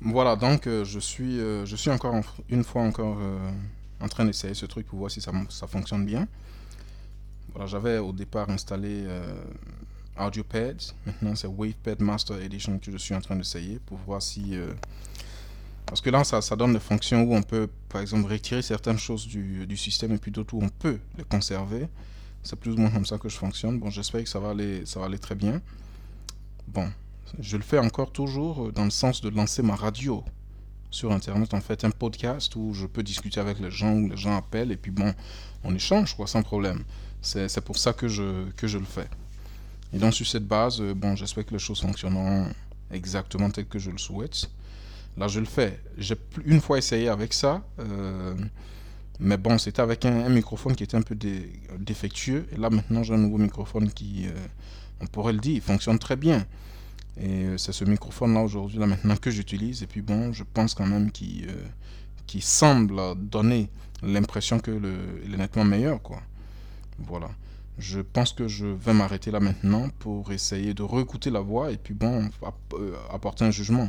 Voilà, donc euh, je suis, euh, je suis encore en- une fois encore euh, en train d'essayer ce truc pour voir si ça, ça fonctionne bien. Voilà, j'avais au départ installé AudioPads. Maintenant, c'est WavePad Master Edition que je suis en train d'essayer pour voir si. parce que là, ça, ça donne des fonctions où on peut, par exemple, retirer certaines choses du, du système et puis d'autres où on peut les conserver. C'est plus ou moins comme ça que je fonctionne. Bon, j'espère que ça va aller, ça va aller très bien. Bon, je le fais encore toujours euh, dans le sens de lancer ma radio sur Internet, en fait, un podcast où je peux discuter avec les gens, où les gens appellent, et puis bon, on échange, quoi, sans problème. C'est pour ça que je, que je le fais. Et donc, sur cette base, euh, bon, j'espère que les choses fonctionneront exactement tel que je le souhaite. Là, je le fais. J'ai une fois essayé avec ça, euh, mais bon, c'était avec un, microphone qui était un peu dé- défectueux, et là, maintenant, j'ai un nouveau microphone qui, on pourrait le dire, fonctionne très bien. Et euh, c'est ce microphone-là aujourd'hui, là maintenant, que j'utilise. Et puis bon, je pense quand même qu'il euh, semble donner l'impression que est nettement meilleur, quoi. Voilà. Je pense que je vais m'arrêter là maintenant pour essayer de réécouter la voix et puis bon, euh, apporter un jugement.